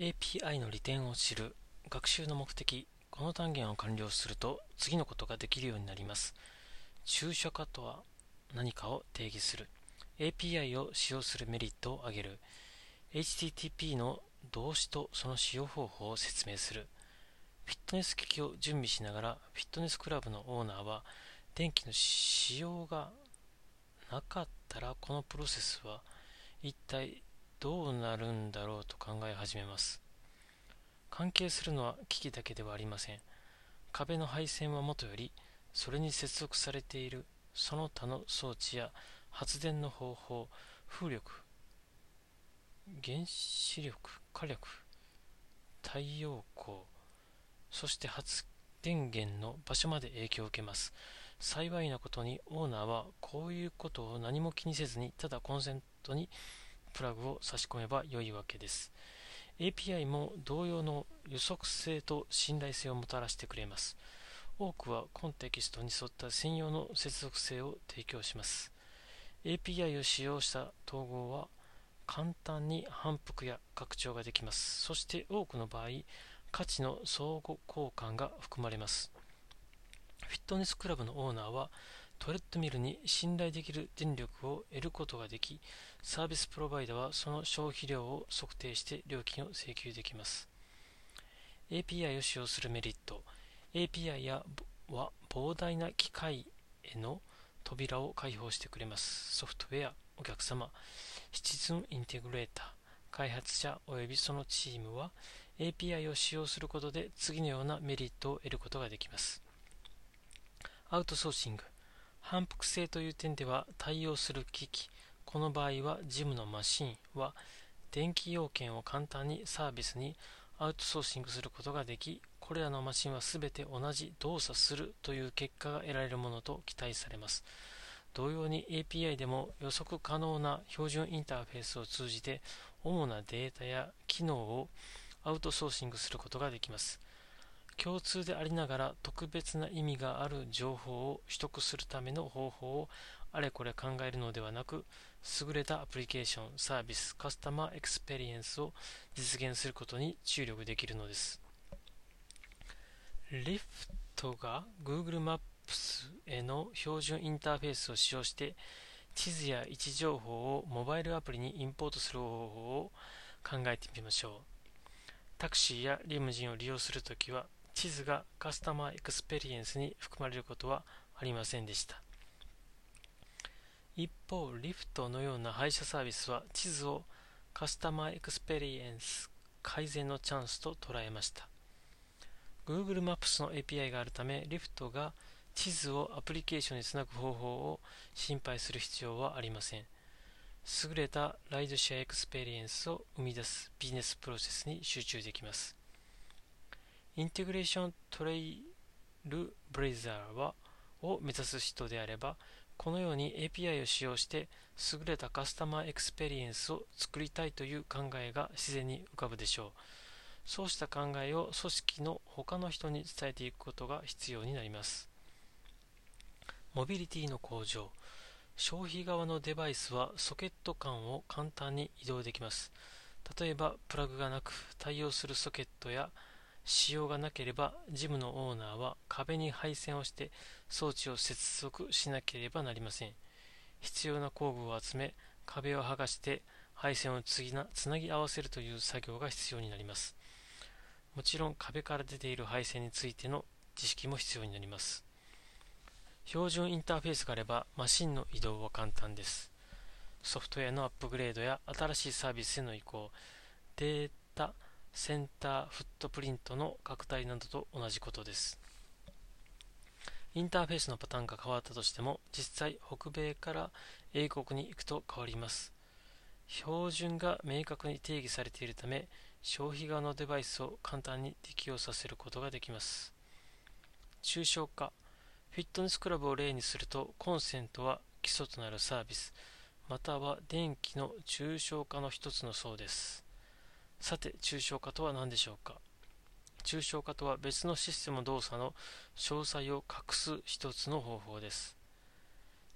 API の利点を知る学習の目的この単元を完了すると次のことができるようになります。抽象化とは何かを定義する。API を使用するメリットを挙げる。HTTP の動詞とその使用方法を説明する。フィットネス機器を準備しながらフィットネスクラブのオーナーは電気の使用がなかったらこのプロセスは一体どうなるんだろうと考え始めます。関係するのは機器だけではありません。壁の配線はもとよりそれに接続されているその他の装置や発電の方法風力原子力火力太陽光そして発電源の場所まで影響を受けます。幸いなことにオーナーはこういうことを何も気にせずにただコンセントにプラグを差し込めば良いわけです。API も同様の予測性と信頼性をもたらしてくれます。多くはコンテキストに沿った専用の接続性を提供します。API を使用した統合は簡単に反復や拡張ができます。そして多くの場合価値の相互交換が含まれます。フィットネスクラブのオーナーはトレッドミルに信頼できる電力を得ることができ、サービスプロバイダはその消費量を測定して料金を請求できます。API を使用するメリット API やは膨大な機械への扉を開放してくれます。ソフトウェア、お客様、シチズンインテグレーター、開発者及びそのチームは API を使用することで次のようなメリットを得ることができます。アウトソーシング反復性という点では対応する機器この場合はジムのマシンは電気要件を簡単にサービスにアウトソーシングすることができこれらのマシンは全て同じ動作するという結果が得られるものと期待されます。同様に API でも予測可能な標準インターフェースを通じて主なデータや機能をアウトソーシングすることができます。共通でありながら特別な意味がある情報を取得するための方法をあれこれ考えるのではなく優れたアプリケーション、サービス、カスタマーエクスペリエンスを実現することに注力できるのです。 Lyft が Google Maps への標準インターフェースを使用して地図や位置情報をモバイルアプリにインポートする方法を考えてみましょう。タクシーやリムジンを利用するときは地図がカスタマーエクスペリエンスに含まれることはありませんでした。一方、 Lyft のような配車サービスは地図をカスタマーエクスペリエンス改善のチャンスと捉えました。Google Maps の API があるため、 Lyft が地図をアプリケーションにつなぐ方法を心配する必要はありません。優れたライドシェアエクスペリエンスを生み出すビジネスプロセスに集中できます。 Integration Trailblazer を目指す人であれば、このように API を使用して優れたカスタマーエクスペリエンスを作りたいという考えが自然に浮かぶでしょう。そうした考えを組織の他の人に伝えていくことが必要になります。モビリティの向上。消費側のデバイスはソケット間を簡単に移動できます。例えば、プラグがなく対応するソケットや仕様がなければジムのオーナーは壁に配線をして装置を接続しなければなりません。必要な工具を集め壁を剥がして配線をつなつなぎ合わせるという作業が必要になります。もちろん壁から出ている配線についての知識も必要になります。標準インターフェースがあればマシンの移動は簡単です。ソフトウェアのアップグレードや新しいサービスへの移行データセンターフットプリントの拡大などと同じことです。インターフェースのパターンが変わったとしても、実際北米から英国に行くと変わります。標準が明確に定義されているため、消費側のデバイスを簡単に適用させることができます。抽象化フィットネスクラブを例にすると、コンセントは基礎となるサービス、または電気の抽象化の一つの層です。さて、抽象化とは何でしょうか？抽象化とは別のシステム動作の詳細を隠す一つの方法です。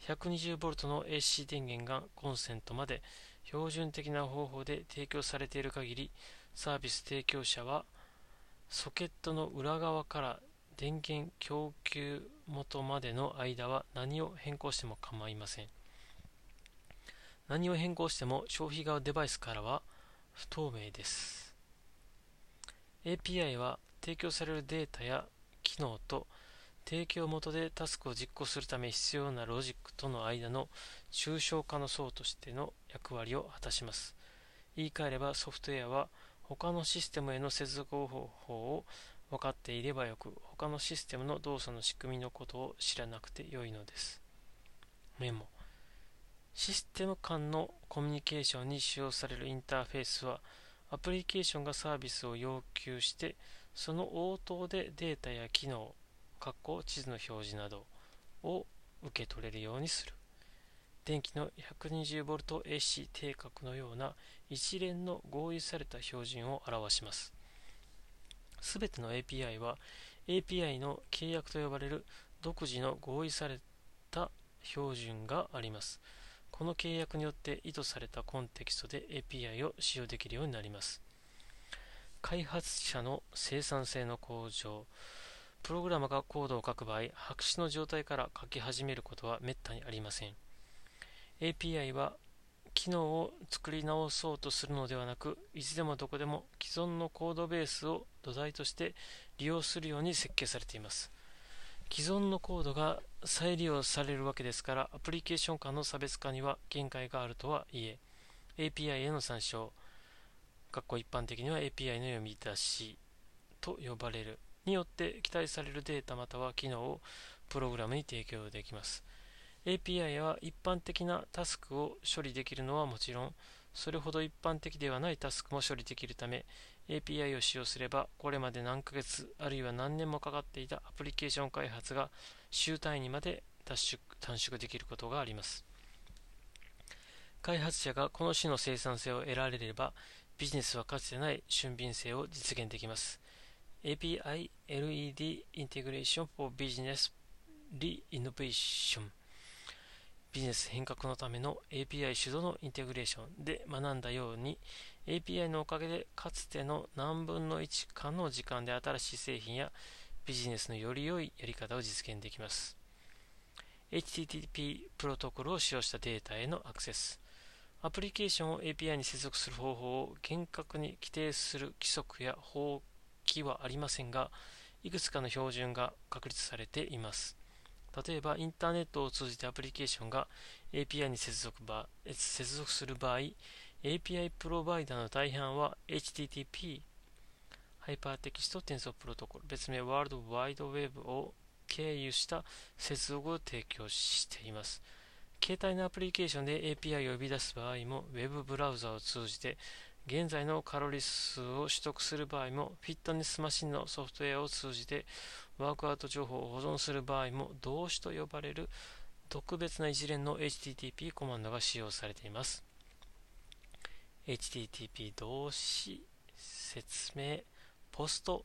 120V の AC 電源がコンセントまで標準的な方法で提供されている限り、サービス提供者はソケットの裏側から電源供給元までの間は何を変更しても構いません。何を変更しても消費側デバイスからは不透明です。API は提供されるデータや機能と提供元でタスクを実行するため必要なロジックとの間の抽象化の層としての役割を果たします。言い換えればソフトウェアは他のシステムへの接続方法を分かっていればよく他のシステムの動作の仕組みのことを知らなくてよいのです。メモシステム間のコミュニケーションに使用されるインターフェースはアプリケーションがサービスを要求してその応答でデータや機能地図の表示などを受け取れるようにする。電気の 120VAC 定格のような一連の合意された標準を表します。すべての API は API の契約と呼ばれる独自の合意された標準があります。この契約によって意図されたコンテキストで API を使用できるようになります。開発者の生産性の向上、プログラマがコードを書く場合、白紙の状態から書き始めることはめったにありません。API は機能を作り直そうとするのではなく、いつでもどこでも既存のコードベースを土台として利用するように設計されています。既存のコードが再利用されるわけですから、アプリケーション間の差別化には限界があるとはいえ、API への参照、一般的には API の読み出しと呼ばれるによって期待されるデータまたは機能をプログラムに提供できます。API は一般的なタスクを処理できるのはもちろん、それほど一般的ではないタスクも処理できるため、API を使用すれば、これまで何ヶ月あるいは何年もかかっていたアプリケーション開発が週単位にまで短縮できることがあります。開発者がこの種の生産性を得られれば、ビジネスはかつてない俊敏性を実現できます。API LED Integration for Business Re-Innovation ビジネス変革のための API 主導のインテグレーションで学んだように API のおかげでかつての何分の1かの時間で新しい製品やビジネスのより良いやり方を実現できます HTTP プロトコルを使用したデータへのアクセスアプリケーションを API に接続する方法を厳格に規定する規則や法規はありませんが、いくつかの標準が確立されています。例えば、インターネットを通じてアプリケーションが API に接続接続する場合、API プロバイダーの大半は HTTP、ハイパーテキスト転送プロトコル、別名ワールドワイドウェブを経由した接続を提供しています。携帯のアプリケーションで API を呼び出す場合も、Web ブラウザを通じて現在のカロリー数を取得する場合も、フィットネスマシンのソフトウェアを通じてワークアウト情報を保存する場合も、動詞と呼ばれる特別な一連の HTTP コマンドが使用されています。HTTP 動詞、説明、ポスト、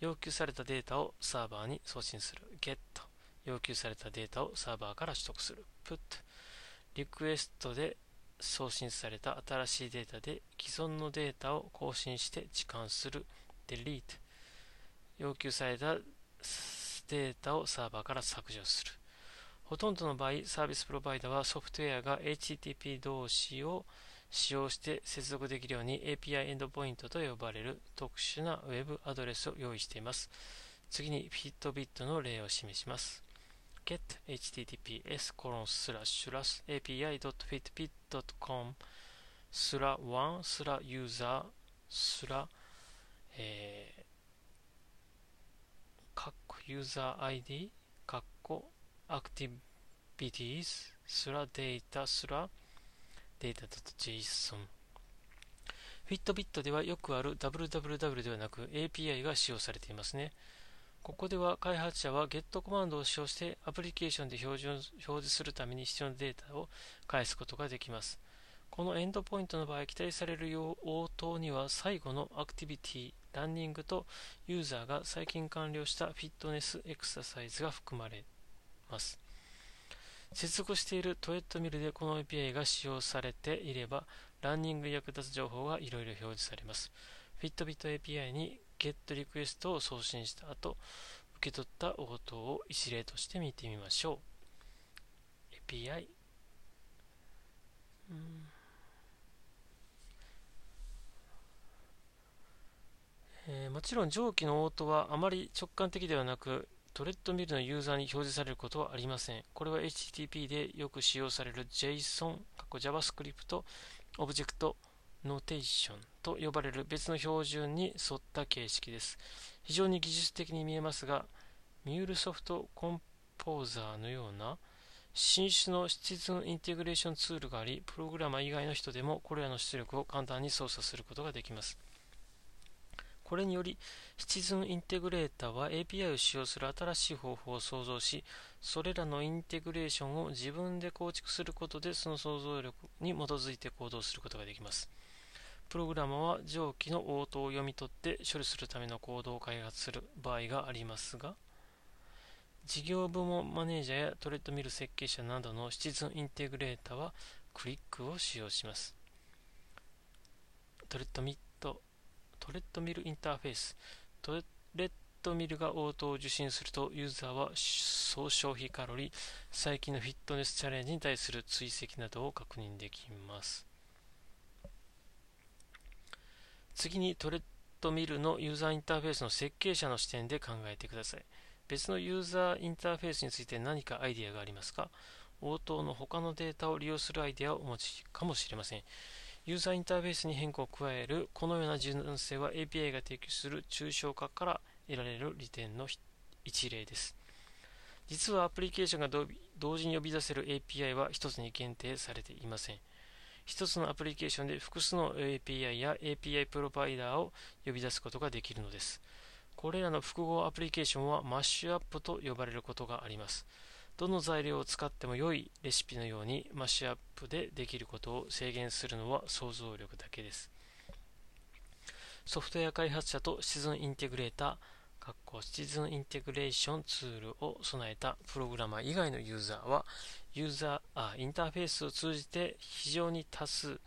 要求されたデータをサーバーに送信する。get、要求されたデータをサーバーから取得する。put、リクエストで送信された新しいデータで既存のデータを更新して置換する delete 要求されたデータをサーバーから削除するほとんどの場合サービスプロバイダはソフトウェアが HTTP 同士を使用して接続できるように API エンドポイントと呼ばれる特殊な Web アドレスを用意しています。次に Fitbit の例を示します。get.https://api.fitbit.com スラ1スラユーザースラえー、カッコユーザー ID カッコアクティビティースラデータスラデータ .json フィットビットではよくある www ではなく API が使用されていますね。ここでは開発者は GET コマンドを使用してアプリケーションで表示表示するために必要なデータを返すことができます。このエンドポイントの場合、期待される応答には最後のアクティビティ、ランニングとユーザーが最近完了したフィットネスエクササイズが含まれます。接続しているトレッドミルでこの API が使用されていれば、ランニングに役立つ情報がいろいろ表示されます。Fitbit API に GET リクエストを送信した後、受け取った応答を一例として見てみましょう。API、えー、もちろん上記の応答はあまり直感的ではなく、トレッドミルのユーザーに表示されることはありません。これは HTTP でよく使用される JSON、JavaScript、オブジェクト、ノーテーションと呼ばれる別の標準に沿った形式です。非常に技術的に見えますが、 MuleSoft Composer のような新種の citizen integration ツールがあり、プログラマー以外の人でもこれらの出力を簡単に操作することができます。これにより、シチズンインテグレーターは API を使用する新しい方法を創造し、それらのインテグレーションを自分で構築することで、その想像力に基づいて行動することができます。プログラマは上記の応答を読み取って処理するためのコードを開発する場合がありますが、事業部門マネージャーやトレッドミル設計者などのシチズンインテグレーターはクリックを使用します。トレッドミトレッドミルインターフェース。トレッドミルが応答を受信するとユーザーは総消費カロリー。最近のフィットネスチャレンジに対する追跡などを確認できます。次にトレッドミルのユーザーインターフェースの設計者の視点で考えてください。別のユーザーインターフェースについて何かアイデアがありますか？応答の他のデータを利用するアイデアをお持ちかもしれません。ユーザーインターフェースに変更を加えるこのような柔軟性は API が提供する抽象化から得られる利点の一例です。実はアプリケーションが同時に呼び出せる API は一つに限定されていません。一つのアプリケーションで複数の API や API プロバイダーを呼び出すことができるのです。これらの複合アプリケーションはマッシュアップと呼ばれることがあります。どの材料を使っても良いレシピのようにマッシュアップでできることを制限するのは想像力だけです。ソフトウェア開発者とシズンインテグレーター、シチズンインテグレーションツールを備えたプログラマー以外のユーザーは、ユーザーあインターフェースを通じて非常に多数、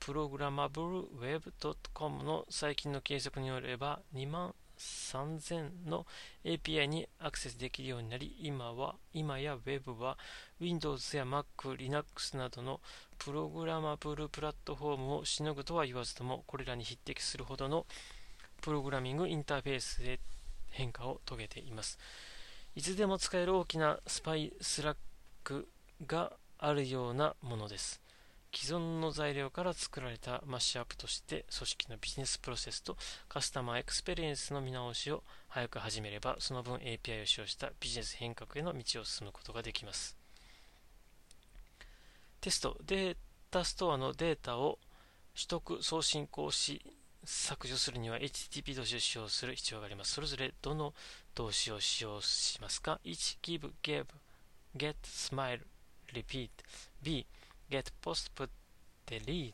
プログラマブル web.com の最近の計測によれば2万3000の API にアクセスできるようになり、今は、今や Web は Windows や Mac、Linux などのプログラマブルプラットフォームをしのぐとは言わずとも、これらに匹敵するほどのプログラミングインターフェースで変化を遂げています。いつでも使える大きなスパイスラックがあるようなものです。既存の材料から作られたマッシュアップとして組織のビジネスプロセスとカスタマーエクスペリエンスの見直しを早く始めればその分 API を使用したビジネス変革への道を進むことができます。テストデータストアのデータを取得送信行し削除するには HTTP 動詞を使用する必要があります。それぞれどの動詞を使用しますか ?1 give, give, get, smile, repeat B get post put delete.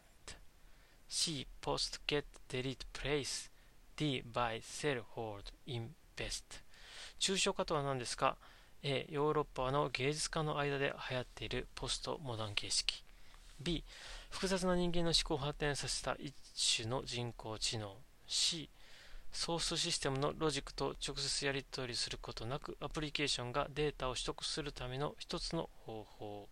C post get delete place D buy sell hold invest. 抽象化とは何ですか？A ヨーロッパの芸術家の間で流行っているポストモダン形式。B 複雑な人間の思考を発展させた一種の人工知能。C ソースシステムのロジックと直接やり取りすることなくアプリケーションがデータを取得するための一つの方法、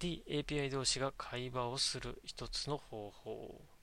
API 同士が会話をする一つの方法。